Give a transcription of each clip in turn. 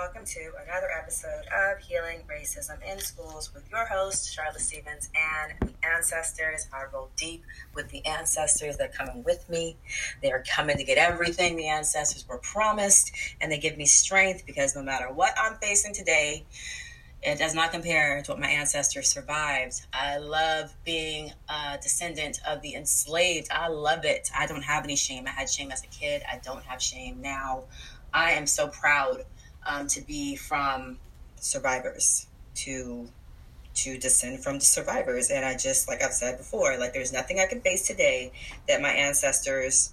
welcome to another episode of Healing Racism in Schools with your host, Charlotte Stevens, and the ancestors. I roll deep with the ancestors. They're coming with me. They are coming to get everything the ancestors were promised, and they give me strength because no matter what I'm facing today, it does not compare to what my ancestors survived. I love being a descendant of the enslaved. I love it. I don't have any shame. I had shame as a kid. I don't have shame now. I am so proud um, to be from survivors, to to descend from the survivors. And I just, like I've said before, like there's nothing I can face today that my ancestors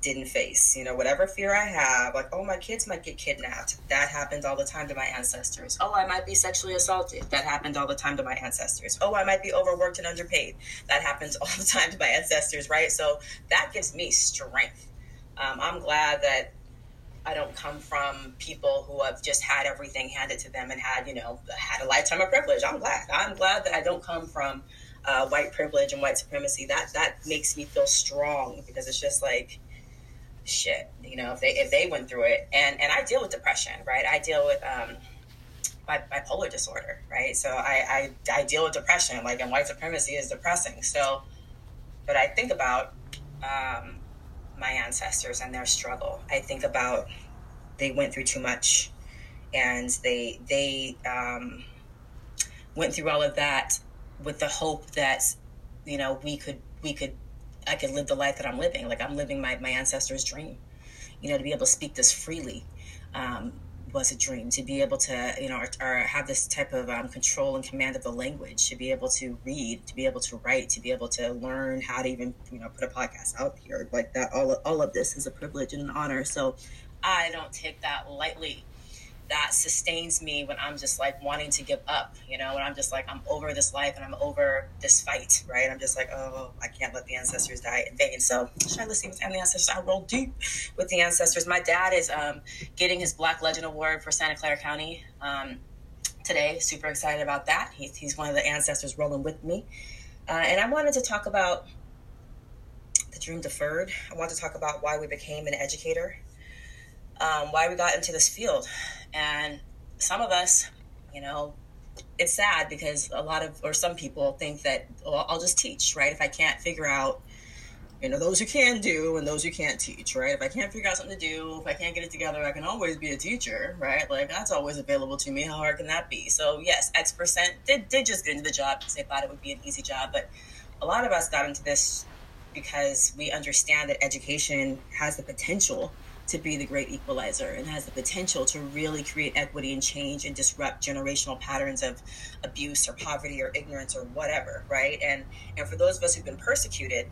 didn't face. You know, whatever fear I have, like, oh, my kids might get kidnapped. That happened all the time to my ancestors. Oh, I might be sexually assaulted. That happened all the time to my ancestors. Oh, I might be overworked and underpaid. That happens all the time to my ancestors, right? So that gives me strength. Um, I'm glad that I don't come from people who have just had everything handed to them and had, you know, had a lifetime of privilege. I'm glad. I'm glad that I don't come from uh, white privilege and white supremacy. That that makes me feel strong because it's just like shit. You know, if they if they went through it, and and I deal with depression, right? I deal with um, bipolar disorder, right? So I, I I deal with depression, like, and white supremacy is depressing. So, but I think about um, my ancestors and their struggle. I think about they went through too much, and they they um, went through all of that with the hope that you know we could we could I could live the life that I'm living. Like I'm living my my ancestors' dream. You know, to be able to speak this freely. Um, was a dream to be able to you know or, or have this type of um, control and command of the language to be able to read to be able to write to be able to learn how to even you know put a podcast out here. Like that all, all of this is a privilege and an honor. So i don't take that lightly that sustains me when I'm just like wanting to give up, you know, when I'm just like, I'm over this life and I'm over this fight, right? I'm just like, oh, I can't let the ancestors die in vain. So, Charlotte Stevens and the ancestors, I roll deep with the ancestors. My dad is um, getting his Black Legend Award for Santa Clara County um, today. Super excited about that. He's, he's one of the ancestors rolling with me. Uh, and I wanted to talk about the dream deferred. I want to talk about why we became an educator, um, why we got into this field and some of us, you know, it's sad because a lot of, or some people think that, I'll just teach, right? If I can't figure out, you know, those who can do and those who can't teach, right? If I can't figure out something to do, if I can't get it together, I can always be a teacher, right? Like that's always available to me. How hard can that be? So yes, X percent did, did just get into the job because they thought it would be an easy job. But a lot of us got into this because we understand that education has the potential to be the great equalizer and has the potential to really create equity and change and disrupt generational patterns of abuse or poverty or ignorance or whatever, right? And and for those of us who've been persecuted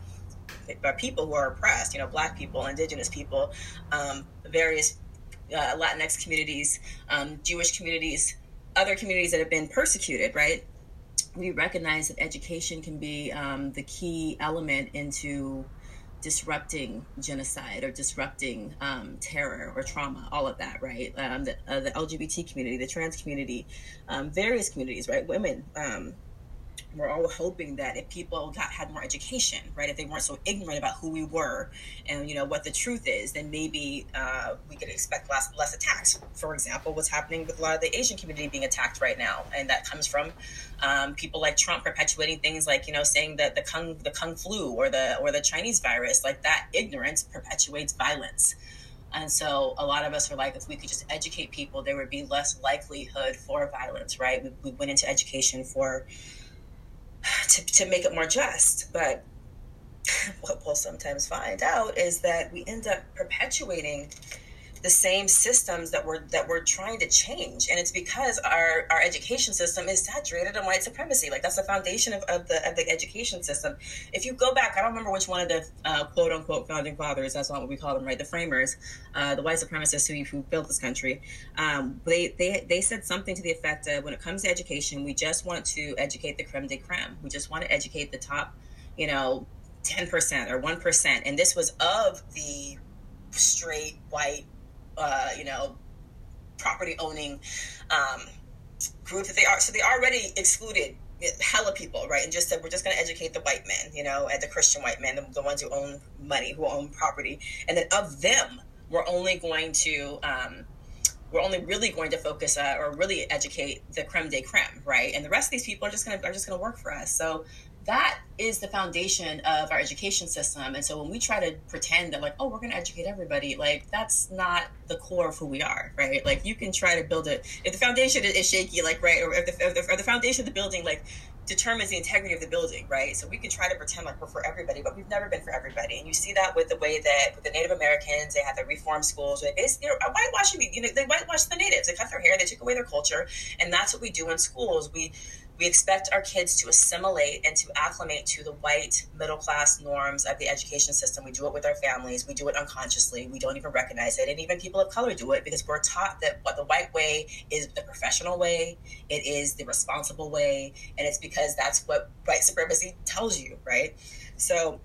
by people who are oppressed, you know, black people, indigenous people, um, various uh, Latinx communities, um, Jewish communities, other communities that have been persecuted, right? We recognize that education can be um, the key element into disrupting genocide or disrupting um, terror or trauma, all of that, right? Um, the, uh, the, LGBT community, the trans community, um, various communities, right? Women. We're all hoping that if people got had more education, right, if they weren't so ignorant about who we were and you know what the truth is, then maybe uh, we could expect less less attacks. For example, what's happening with a lot of the Asian community being attacked right now, and that comes from um, people like Trump perpetuating things like you know saying that the kung the kung flu or the or the Chinese virus like that ignorance perpetuates violence. And so a lot of us are like, if we could just educate people, there would be less likelihood for violence, right? We, we went into education for to, to make it more just. But what we'll sometimes find out is that we end up perpetuating the same systems that we're that we're trying to change. And it's because our our education system is saturated in white supremacy. Like that's the foundation of, of the of the education system. If you go back i don't remember which one of the uh, quote unquote founding fathers that's not what we call them right the framers uh, the white supremacists who, who built this country um, they, they they said something to the effect that when it comes to education we just want to educate the creme de creme. We just want to educate the top you know 10% or 1% and this was of the straight white uh, you know, property owning um, group that they are. So they already excluded hella people, right? And just said we're just going to educate the white men, you know, and the Christian white men, the, the, ones who own money, who own property, and then of them, we're only going to um, we're only really going to focus uh, or really educate the creme de creme, right? And the rest of these people are just gonna are just gonna work for us. So that is the foundation of our education system. And so when we try to pretend that like, oh, we're going to educate everybody, like that's not the core of who we are, right? Like you can try to build it if the foundation is shaky, like right, or if the, the, or the foundation of the building like determines the integrity of the building, right? So we can try to pretend like we're for everybody, but we've never been for everybody. And you see that with the way that with the Native Americans, they had the reform schools. They basically, know, whitewashing, you know, they whitewash the natives. They cut their hair, they took away their culture, and that's what we do in schools. We we expect our kids to assimilate and to acclimate to the white middle class norms of the education system. We do it with our families. We do it unconsciously. We don't even recognize it. And even people of color do it because we're taught that what the white way is the professional way, it is the responsible way, and it's because that's what white supremacy tells you, right? So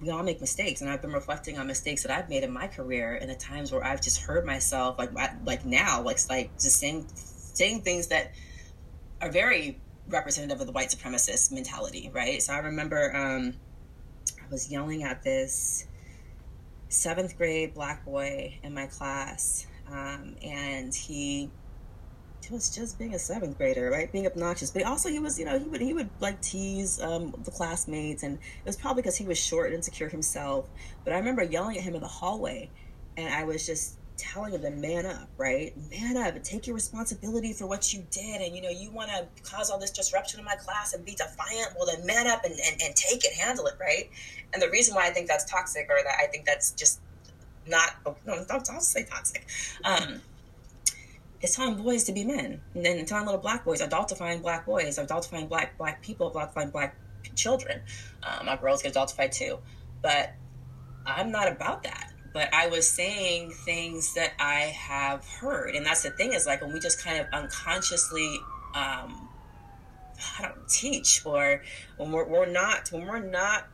we all make mistakes and i've been reflecting on mistakes that i've made in my career and the times where i've just heard myself like like now like like just saying saying things that are very representative of the white supremacist mentality, right? So I remember um, I was yelling at this seventh grade black boy in my class, um, and he was just being a seventh grader, right? Being obnoxious, but also he was, you know, he would he would like tease um, the classmates, and it was probably because he was short and insecure himself. But I remember yelling at him in the hallway, and I was just telling them man up, right? Man up take your responsibility for what you did. And, you know, you want to cause all this disruption in my class and be defiant. Well, then man up and, and, and take it, handle it, right? And the reason why I think that's toxic or that I think that's just not, no, don't say toxic. Um, it's telling boys to be men and then telling little black boys, adultifying black boys, adultifying black, black people, adultifying black children. Um, my girls get adultified too. But I'm not about that but I was saying things that I have heard. And that's the thing is like when we just kind of unconsciously, um, I don't teach or when we're, we're not, when we're not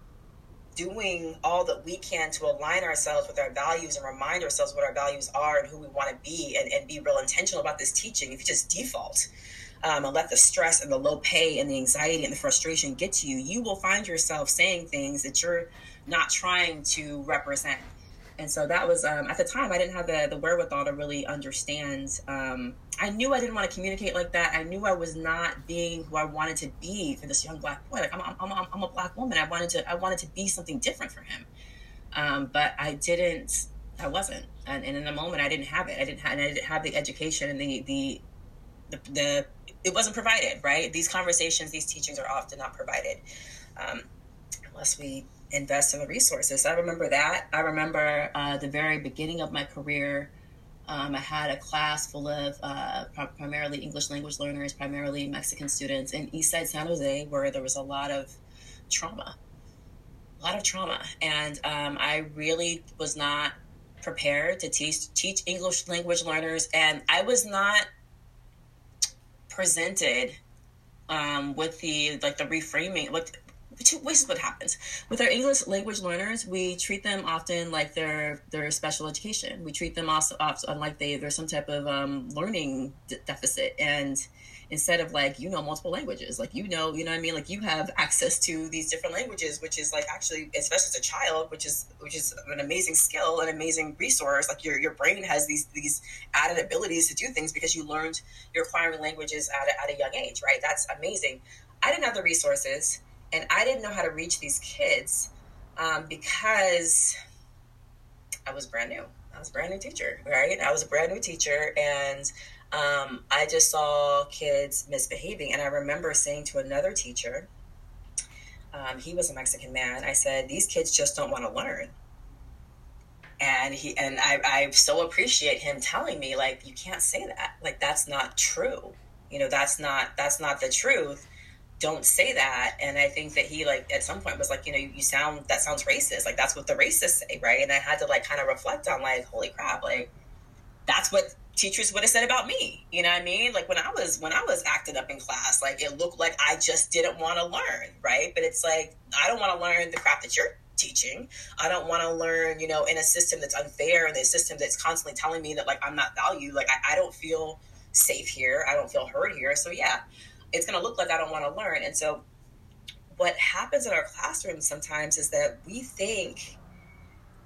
doing all that we can to align ourselves with our values and remind ourselves what our values are and who we want to be and, and be real intentional about this teaching. If you just default, um, and let the stress and the low pay and the anxiety and the frustration get to you, you will find yourself saying things that you're not trying to represent and so that was um, at the time I didn't have the, the wherewithal to really understand. Um, I knew I didn't want to communicate like that. I knew I was not being who I wanted to be for this young black boy. Like I'm, I'm, I'm, I'm a black woman. I wanted to I wanted to be something different for him, um, but I didn't. I wasn't. And, and, in the moment, I didn't have it. I didn't have, and I didn't have the education and the, the the the it wasn't provided. Right? These conversations, these teachings are often not provided um, unless we invest in the resources. I remember that. I remember uh, the very beginning of my career. Um, I had a class full of uh, primarily English language learners, primarily Mexican students in Eastside San Jose, where there was a lot of trauma, a lot of trauma, and um, I really was not prepared to teach teach English language learners, and I was not presented um, with the like the reframing, this is what happens with our English language learners. We treat them often like they're they're special education. We treat them also often like they there's some type of um, learning deficit, and instead of like you know multiple languages, like you know you know what I mean, like you have access to these different languages, which is like actually especially as a child, which is which is an amazing skill, an amazing resource. Like your your brain has these these added abilities to do things because you learned you're acquiring languages at a, at a young age, right? That's amazing. I didn't have the resources and I didn't know how to reach these kids um, because I was brand new. I was a brand new teacher, right? I was a brand new teacher, and um, I just saw kids misbehaving. And I remember saying to another teacher, um, he was a Mexican man. I said, "These kids just don't want to learn." And he and I, I so appreciate him telling me, like, you can't say that. Like, that's not true. You know, that's not that's not the truth don't say that. And I think that he like at some point was like, you know, you, sound that sounds racist. Like that's what the racists say, right? And I had to like kind of reflect on like, holy crap, like that's what teachers would have said about me. You know what I mean? Like when I was when I was acting up in class, like it looked like I just didn't want to learn, right? But it's like I don't want to learn the crap that you're teaching. I don't want to learn, you know, in a system that's unfair and a system that's constantly telling me that like I'm not valued. Like I, I don't feel safe here. I don't feel heard here. So yeah, it's going to look like I don't want to learn. And so, what happens in our classrooms sometimes is that we think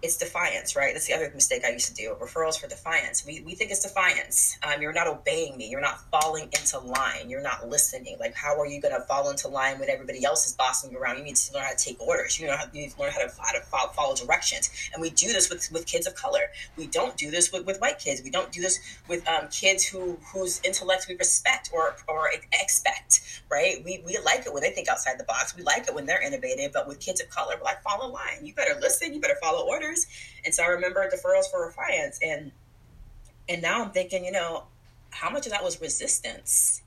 it's defiance, right? That's the other mistake I used to do. Referrals for defiance. We, we think it's defiance. Um, you're not obeying me. You're not falling into line. You're not listening. Like, how are you going to fall into line when everybody else is bossing you around? You need to learn how to take orders. You, know you need to learn how to, how to follow, follow, directions. And we do this with, with kids of color. We don't do this with, with white kids. We don't do this with um, kids who whose intellect we respect or, or expect, right? We, we like it when they think outside the box. We like it when they're innovative. But with kids of color, we're like, follow line. You better listen. You better follow orders and so I remember deferrals for refinance and and now I'm thinking, you know, how much of that was resistance?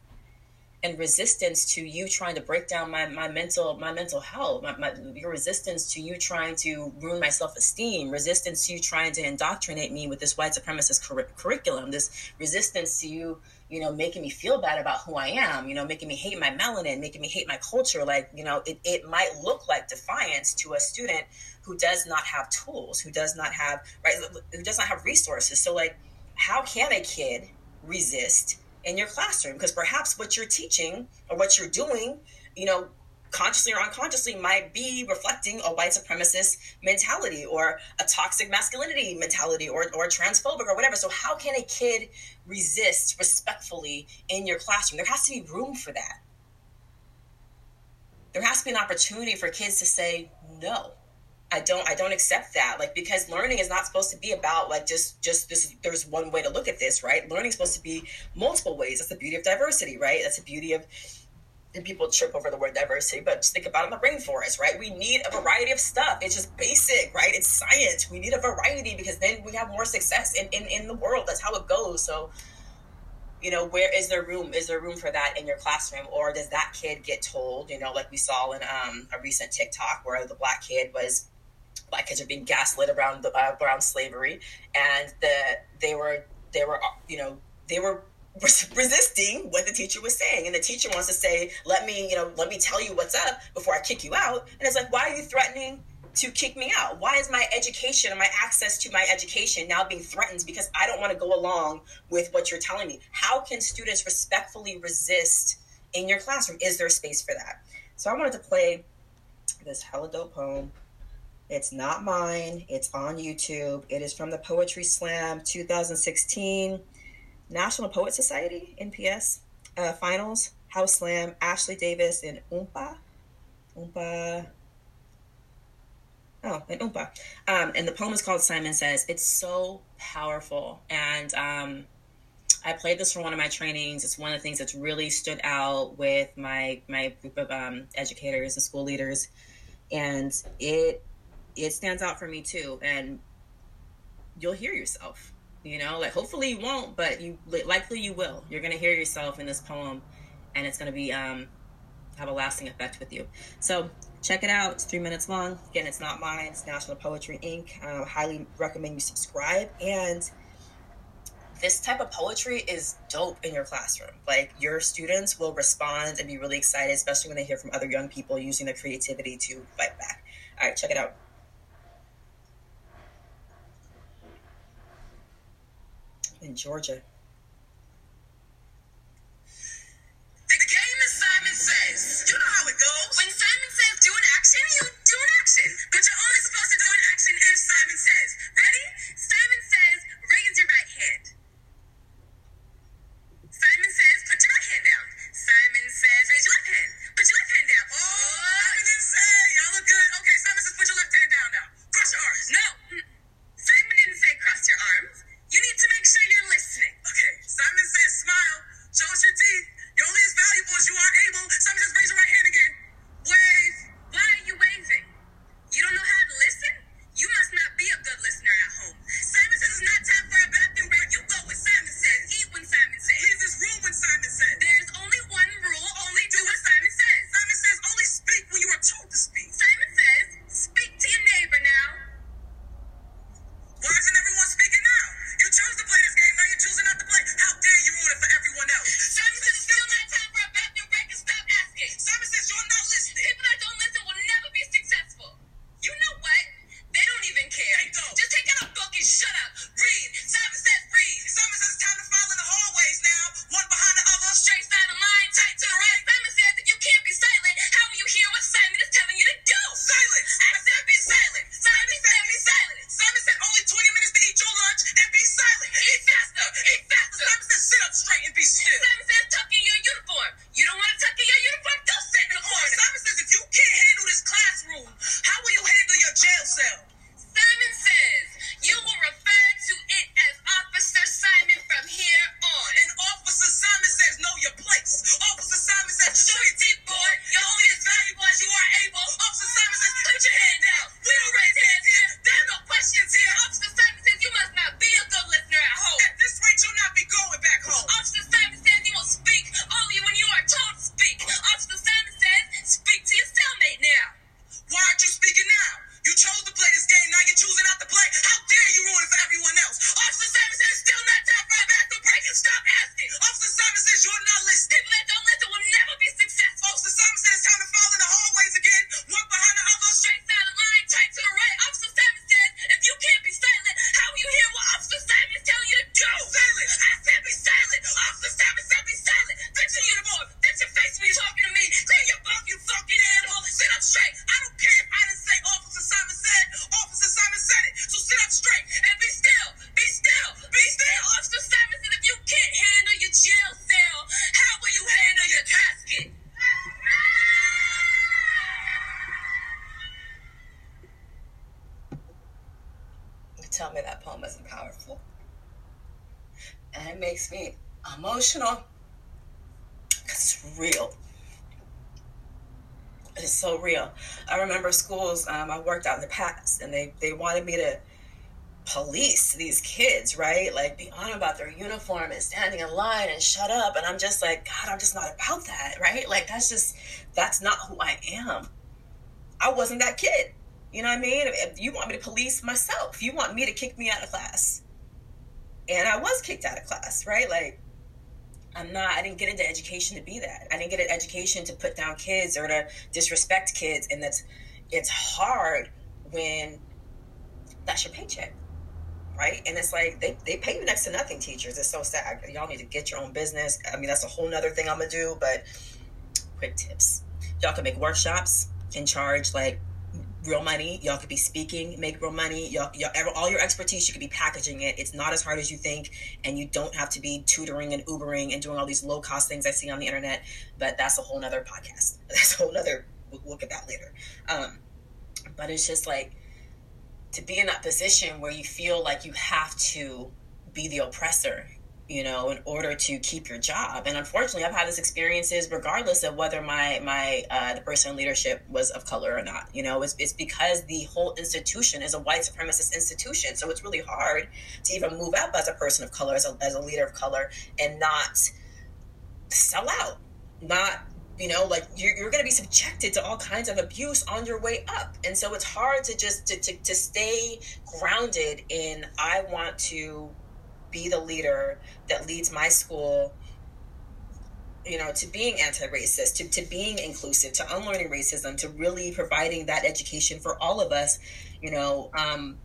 And resistance to you trying to break down my, my mental my mental health my, my, your resistance to you trying to ruin my self-esteem resistance to you trying to indoctrinate me with this white supremacist cur- curriculum this resistance to you you know making me feel bad about who i am you know making me hate my melanin making me hate my culture like you know it, it might look like defiance to a student who does not have tools who does not have right who does not have resources. So like how can a kid resist in your classroom because perhaps what you're teaching or what you're doing, you know, consciously or unconsciously might be reflecting a white supremacist mentality or a toxic masculinity mentality or, or transphobic or whatever. So how can a kid resist respectfully in your classroom? There has to be room for that. There has to be an opportunity for kids to say no I don't I don't accept that. Like because learning is not supposed to be about like just just this there's one way to look at this right? Learning is supposed to be multiple ways. That's the beauty of diversity right? That's the beauty of and people trip over the word diversity but just think about in the rainforest right? We need a variety of stuff. It's just basic right? It's science. We need a variety because then we have more success in in, in the world. That's how it goes. So you know where is there room is there room for that in your classroom? Or does that kid get told you know like we saw in um, a recent tiktok where the black kid was black kids are being gaslit around the, uh, around slavery, and the they were they were you know they were resisting what the teacher was saying. And the teacher wants to say let me you know let me tell you what's up before i kick you out. And it's like why are you threatening to kick me out? Why is my education and my access to my education now being threatened because i don't want to go along with what you're telling me? How can students respectfully resist in your classroom? Is there space for that? So i wanted to play this hella dope poem it's not mine. It's on YouTube. It is from the Poetry Slam 2016 National Poet Society (NPS) uh, finals. House Slam. Ashley Davis and Oompa. Oompa. Oh, and Oompa. Um, and the poem is called Simon Says. It's so powerful. And um, I played this for one of my trainings. It's one of the things that's really stood out with my my group of um, educators and school leaders. And it it stands out for me too. And you'll hear yourself, you know, like hopefully you won't, but you likely you will. You're going to hear yourself in this poem and it's going to be, um, have a lasting effect with you. So check it out. It's three minutes long. Again, it's not mine. It's National Poetry Inc. Uh, highly recommend you subscribe. And this type of poetry is dope in your classroom. Like your students will respond and be really excited, especially when they hear from other young people using their creativity to fight back. All right, check it out. In Georgia. Emotional. Because it's real. It's so real. I remember schools um, I worked out in the past, and they, they wanted me to police these kids, right? Like be on about their uniform and standing in line and shut up. And I'm just like, God, I'm just not about that, right? Like that's just that's not who I am. I wasn't that kid. You know what I mean? If you want me to police myself, you want me to kick me out of class. And I was kicked out of class, right? Like I'm not I didn't get into education to be that. I didn't get an education to put down kids or to disrespect kids. And that's it's hard when that's your paycheck right? And it's like they, they pay you next to nothing, teachers. It's so sad. Y'all need to get your own business. I mean, that's a whole nother thing I'm gonna do, but quick tips. Y'all can make workshops and charge like real money. Y'all could be speaking, make real money. Y'all, y'all all your expertise, you could be packaging it. It's not as hard as you think, and you don't have to be tutoring and Ubering and doing all these low cost things I see on the internet. But that's a whole nother podcast. That's a whole nother. We'll look at that later. Um, but it's just like to be in that position where you feel like you have to be the oppressor you know in order to keep your job. And unfortunately i've had these experiences regardless of whether my my uh, the person in leadership was of color or not you know? It's, it's because the whole institution is a white supremacist institution so it's really hard to even move up as a person of color as a, as a leader of color and not sell out not you know like you're, you're going to be subjected to all kinds of abuse on your way up. And so it's hard to just to, to, to stay grounded in i want to be the leader that leads my school you know to being anti-racist to, to being inclusive to unlearning racism to really providing that education for all of us you know um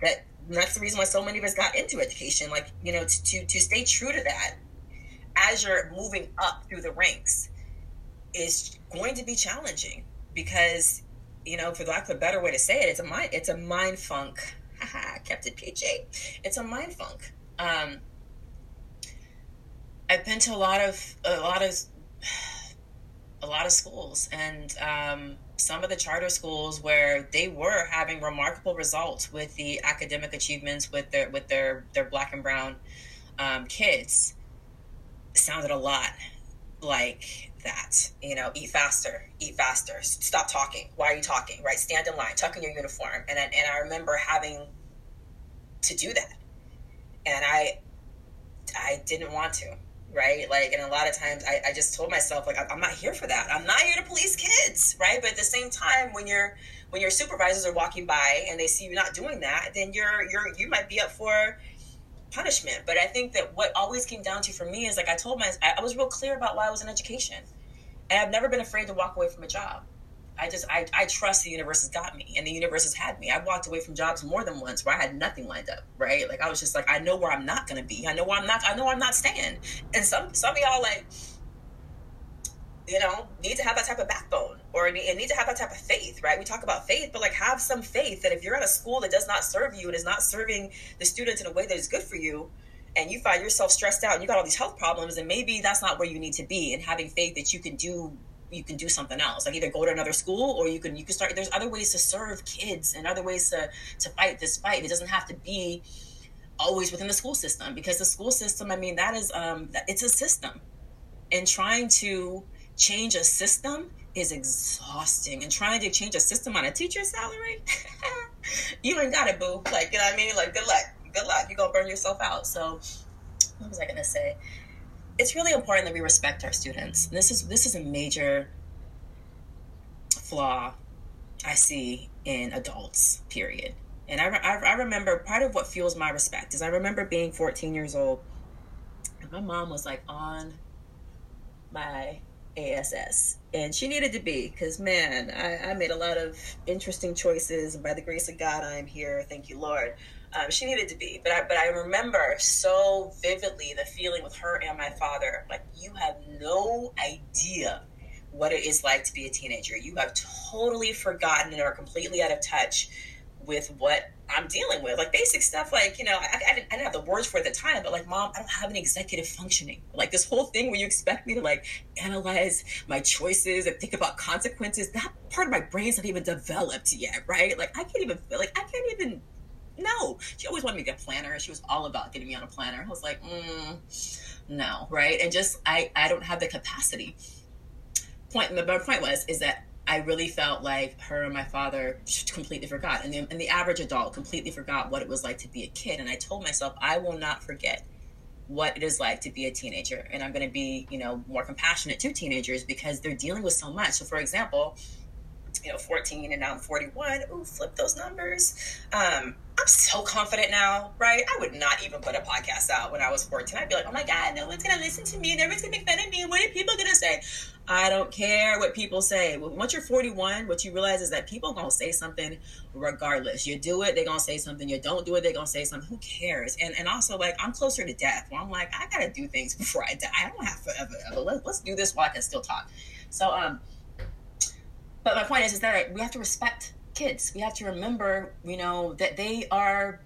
that that's the reason why so many of us got into education like you know to to, to stay true to that as you're moving up through the ranks is going to be challenging because you know for lack of a better way to say it it's a mind it's a mind funk it pj it's a mind funk. Um i've been to a lot of a lot of a lot of schools and um some of the charter schools where they were having remarkable results with the academic achievements with their with their their black and brown um, kids. Sounded a lot like that. You know, eat faster, eat faster, stop talking. Why are you talking? Right? Stand in line, tuck in your uniform. And I, and I remember having to do that, and I I didn't want to. Right, like, and a lot of times I, I just told myself, like, I'm not here for that. I'm not here to police kids, right? But at the same time, when you're when your supervisors are walking by and they see you not doing that, then you're you're you might be up for punishment. But I think that what always came down to for me is like I told my I was real clear about why I was in education, and I've never been afraid to walk away from a job. I just I, I trust the universe has got me and the universe has had me. I've walked away from jobs more than once where I had nothing lined up, right? Like I was just like, I know where I'm not gonna be. I know where I'm not I know I'm not staying. And some some of y'all like you know, need to have that type of backbone or need, to have that type of faith, right? We talk about faith, but like have some faith that if you're at a school that does not serve you and is not serving the students in a way that is good for you, and you find yourself stressed out and you got all these health problems, and maybe that's not where you need to be. And having faith that you can do you can do something else like either go to another school or you can you can start there's other ways to serve kids and other ways to to fight this fight it doesn't have to be always within the school system because the school system i mean that is um it's a system and trying to change a system is exhausting. And trying to change a system on a teacher's salary, you ain't got it, boo. Like, you know what I mean? Like, good luck. Good luck. You're to burn yourself out. So, what was I to say? It's really important that we respect our students. This is this is a major flaw I see in adults. Period. And I, I, I remember part of what fuels my respect is I remember being 14 years old, and my mom was like on my ASS. And she needed to be because, man, I, I, made a lot of interesting choices. And by the grace of God, I am here. Thank you, Lord. Um, she needed to be. But I, but I remember so vividly the feeling with her and my father. Like, you have no idea what it is like to be a teenager. You have totally forgotten and are completely out of touch with what I'm dealing with, like basic stuff, like you know, I, I, didn't, I didn't have the words for it at the time, but like, mom, I don't have an executive functioning. Like this whole thing where you expect me to like analyze my choices and think about consequences. That part of my brain's not even developed yet, right? Like I can't even feel like I can't even. No, she always wanted me to get a planner. She was all about getting me on a planner. I was like, mm, no, right? And just I, I don't have the capacity. Point. My point was is that I really felt like her and my father completely forgot, and the, and the average adult completely forgot what it was like to be a kid. And I told myself, I will not forget what it is like to be a teenager, and I'm going to be, you know, more compassionate to teenagers because they're dealing with so much. So, for example, you know, 14 and now I'm 41. Ooh, flip those numbers. Um, I'm so confident now, right? I would not even put a podcast out when I was 14. I'd be like, oh my God, no one's to listen to me. no one's to make fun of me. What are people to say? I don't care what people say. Once you're 41, what you realize is that people going to say something regardless. You do it, they're to say something. You don't do it, they're to say something. Who cares? And and also, like, I'm closer to death. I'm like, I got to do things before I die. I don't have forever. Let's let's do this while I can still talk. So, um, but my point is, is that we have to respect kids. We have to remember, you know, that they are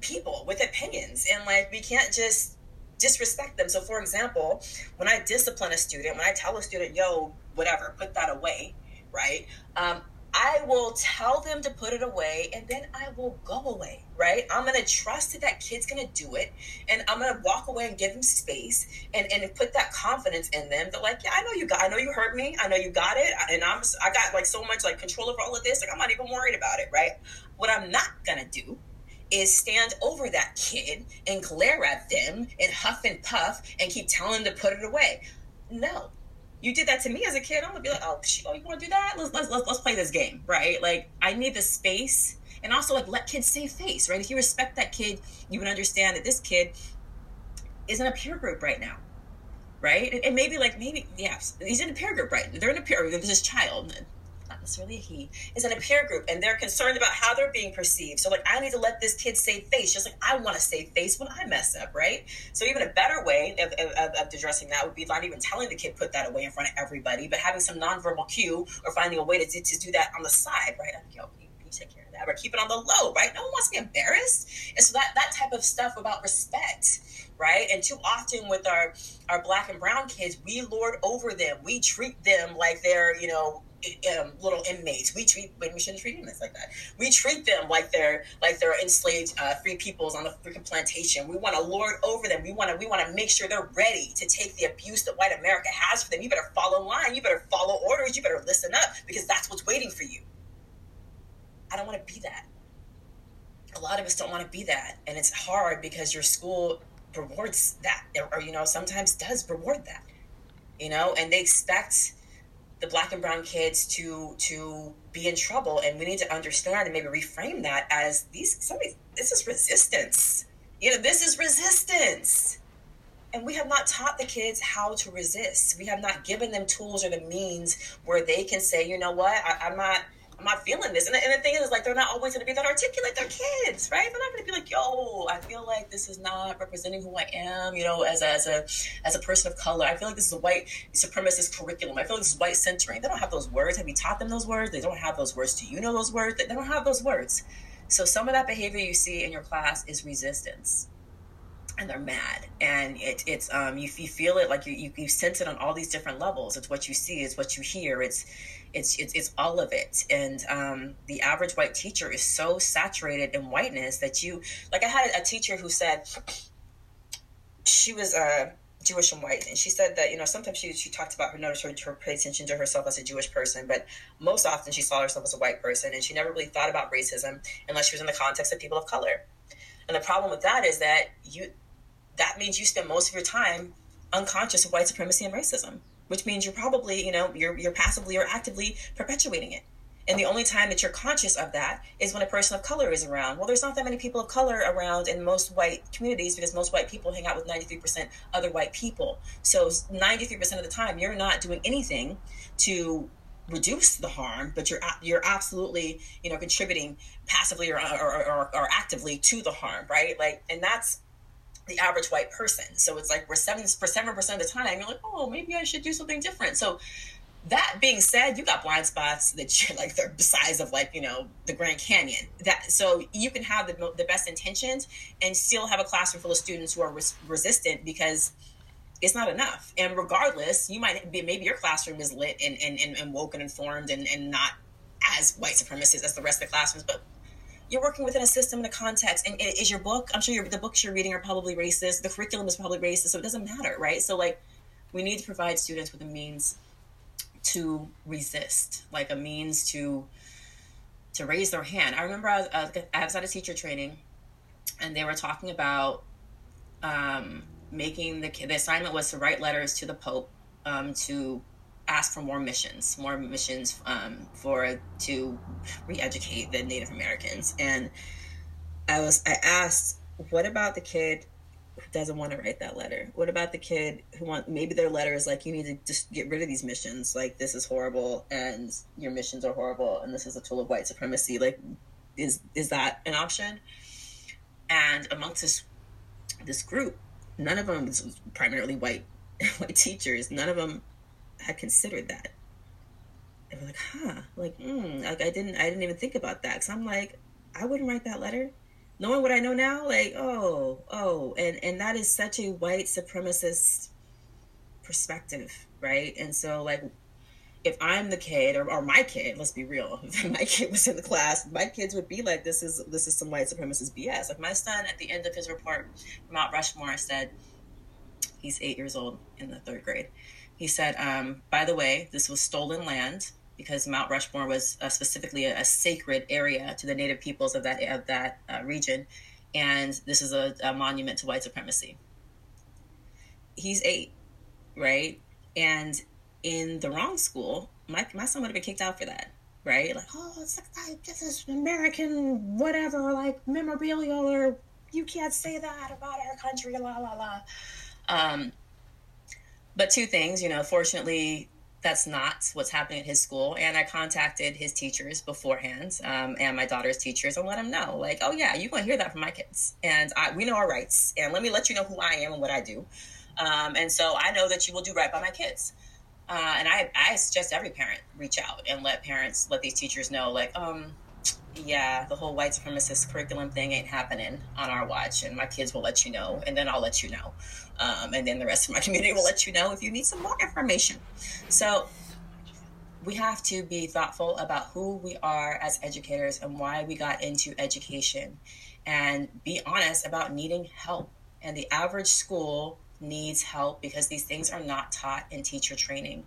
people with opinions, and like we can't just disrespect them. So, for example, when I discipline a student, when I tell a student, "Yo, whatever, put that away," right? Um, I will tell them to put it away and then I will go away, right? I'm going to trust that that kid's going to do it and I'm going to walk away and give them space and, and put that confidence in them that like, yeah, I know you got, I know you hurt me. I know you got it. And I'm, I got like so much like control over all of this. Like I'm not even worried about it, right? What I'm not going to do is stand over that kid and glare at them and huff and puff and keep telling them to put it away. No, you did that to me as a kid, I'm gonna be like, oh, oh you want to do that? Let's, let's let's let's play this game, right? Like, I need the space, and also like let kids save face, right? If you respect that kid, you would understand that this kid is in a peer group right now, right? And, maybe like maybe yeah, he's in a peer group, right? They're in a peer. group. There's this child, necessarily a he, is in a peer group and they're concerned about how they're being perceived. So, like, I need to let this kid save face, just like I want to save face when I mess up, right? So, even a better way of, of, of, addressing that would be not even telling the kid put that away in front of everybody, but having some nonverbal cue or finding a way to, to do that on the side, right? You, you take care of that, or keep it on the low, right? No one wants to be embarrassed. And so, that, that type of stuff about respect right? And too often with our our black and brown kids, we lord over them. We treat them like they're, you know, um, little inmates. We treat we shouldn't treat inmates like that. We treat them like they're like they're enslaved uh, free peoples on a freaking plantation. We want to lord over them. We want to we want to make sure they're ready to take the abuse that white America has for them. You better follow line. You better follow orders. You better listen up because that's what's waiting for you. I don't want to be that. A lot of us don't want to be that, and it's hard because your school rewards that, or you know, sometimes does reward that. You know, and they expect the black and brown kids to to be in trouble. And we need to understand and maybe reframe that as these somebody this is resistance. You know this is resistance. And we have not taught the kids how to resist. We have not given them tools or the means where they can say you know what I, i'm not I'm not feeling this. And the, and the thing is, like, they're not always going to be that articulate. They're kids, right? They're not going to be like, yo, I feel like this is not representing who I am, you know, as a, as a, as a person of color. I feel like this is a white supremacist curriculum. I feel like this is white centering. They don't have those words. Have you taught them those words? They don't have those words. Do you know those words? They don't have those words. So some of that behavior you see in your class is resistance and they're mad and it, it's um you, you feel it like you, you you sense it on all these different levels it's what you see it's what you hear it's it's it's, it's all of it. And um, the average white teacher is so saturated in whiteness that you like i had a teacher who said she was uh, jewish and white. And she said that you know sometimes she, she talked about her notice her, her pay attention to herself as a jewish person but most often she saw herself as a white person and she never really thought about racism unless she was in the context of people of color. And the problem with that is that you that means you spend most of your time unconscious of white supremacy and racism which means you're probably, you know, you're, you're passively or actively perpetuating it. And the only time that you're conscious of that is when a person of color is around. Well, there's not that many people of color around in most white communities because most white people hang out with 93% other white people. So 93% of the time, you're not doing anything to reduce the harm, but you're you're absolutely you know contributing passively or, or, or, or actively to the harm, right? Like, and that's the average white person. So it's like we're seven for seven percent of the time, you're like, oh, maybe I should do something different. So that being said, you got blind spots that you're like the size of like you know the Grand Canyon. That so you can have the, the best intentions and still have a classroom full of students who are res- resistant because it's not enough. And regardless, you might be maybe your classroom is lit and and, and, and woke and informed and, and not as white supremacist as the rest of the classrooms, but you're working within a system and a context. And is your book? I'm sure the books you're reading are probably racist. The curriculum is probably racist, so it doesn't matter, right? So like, we need to provide students with a means to resist, like a means to to raise their hand. I remember I was, I was at a teacher training, and they were talking about um, making the the assignment was to write letters to the Pope um, to ask for more missions, more missions um, for to re-educate the Native Americans. And I was I asked, what about the kid who doesn't want to write that letter? What about the kid who want maybe their letter is like you need to just get rid of these missions, like this is horrible and your missions are horrible and this is a tool of white supremacy. Like is is that an option? And amongst this this group, none of them was primarily white white teachers. None of them had considered that. And we're like, huh, like, mm, like I didn't, I didn't even think about that. Cause I'm like, I wouldn't write that letter, knowing what I know now. Like, oh, oh, and and that is such a white supremacist perspective, right? And so, like, if I'm the kid or, or my kid, let's be real, if my kid was in the class, my kids would be like, this is this is some white supremacist BS. Like my son, at the end of his report from Mount Rushmore, said he's eight years old in the third grade he said, um, by the way, this was stolen land because Mount Rushmore was uh, specifically a, a, sacred area to the native peoples of that of that uh, region, and this is a, a, monument to white supremacy. He's eight, right? And in the wrong school, my my son would have been kicked out for that, right? Like, oh, it's like this is American whatever, like memorabilia, or you can't say that about our country, la la la. Um, but two things, you know, fortunately, that's not what's happening at his school. And I contacted his teachers beforehand um, and my daughter's teachers and let them know, like, oh, yeah, you're going to hear that from my kids. And I, we know our rights. And let me let you know who I am and what I do. Um, and so I know that you will do right by my kids. Uh, and I, I suggest every parent reach out and let parents, let these teachers know, like, um, yeah, the whole white supremacist curriculum thing ain't happening on our watch, and my kids will let you know, and then I'll let you know, um, and then the rest of my community will let you know if you need some more information. So we have to be thoughtful about who we are as educators and why we got into education, and be honest about needing help. And the average school needs help because these things are not taught in teacher training,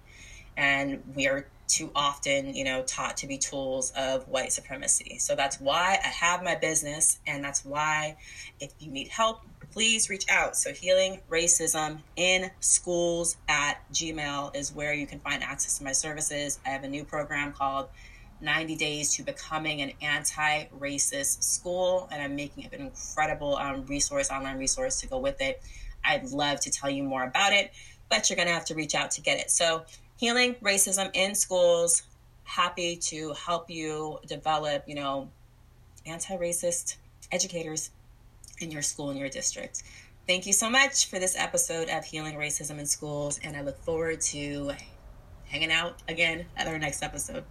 and we are too often, you know, taught to be tools of white supremacy. So that's why I have my business, and that's why if you need help, please reach out. So healing racism in schools at Gmail is where you can find access to my services. I have a new program called 90 Days to Becoming an Anti Racist School, and I'm making an incredible um, resource, online resource to go with it. I'd love to tell you more about it, but you're going to have to reach out to get it. So healing racism in schools. Happy to help you develop, you know, anti-racist educators in your school in your district. Thank you so much for this episode of Healing Racism in Schools, and I look forward to hanging out again at our next episode.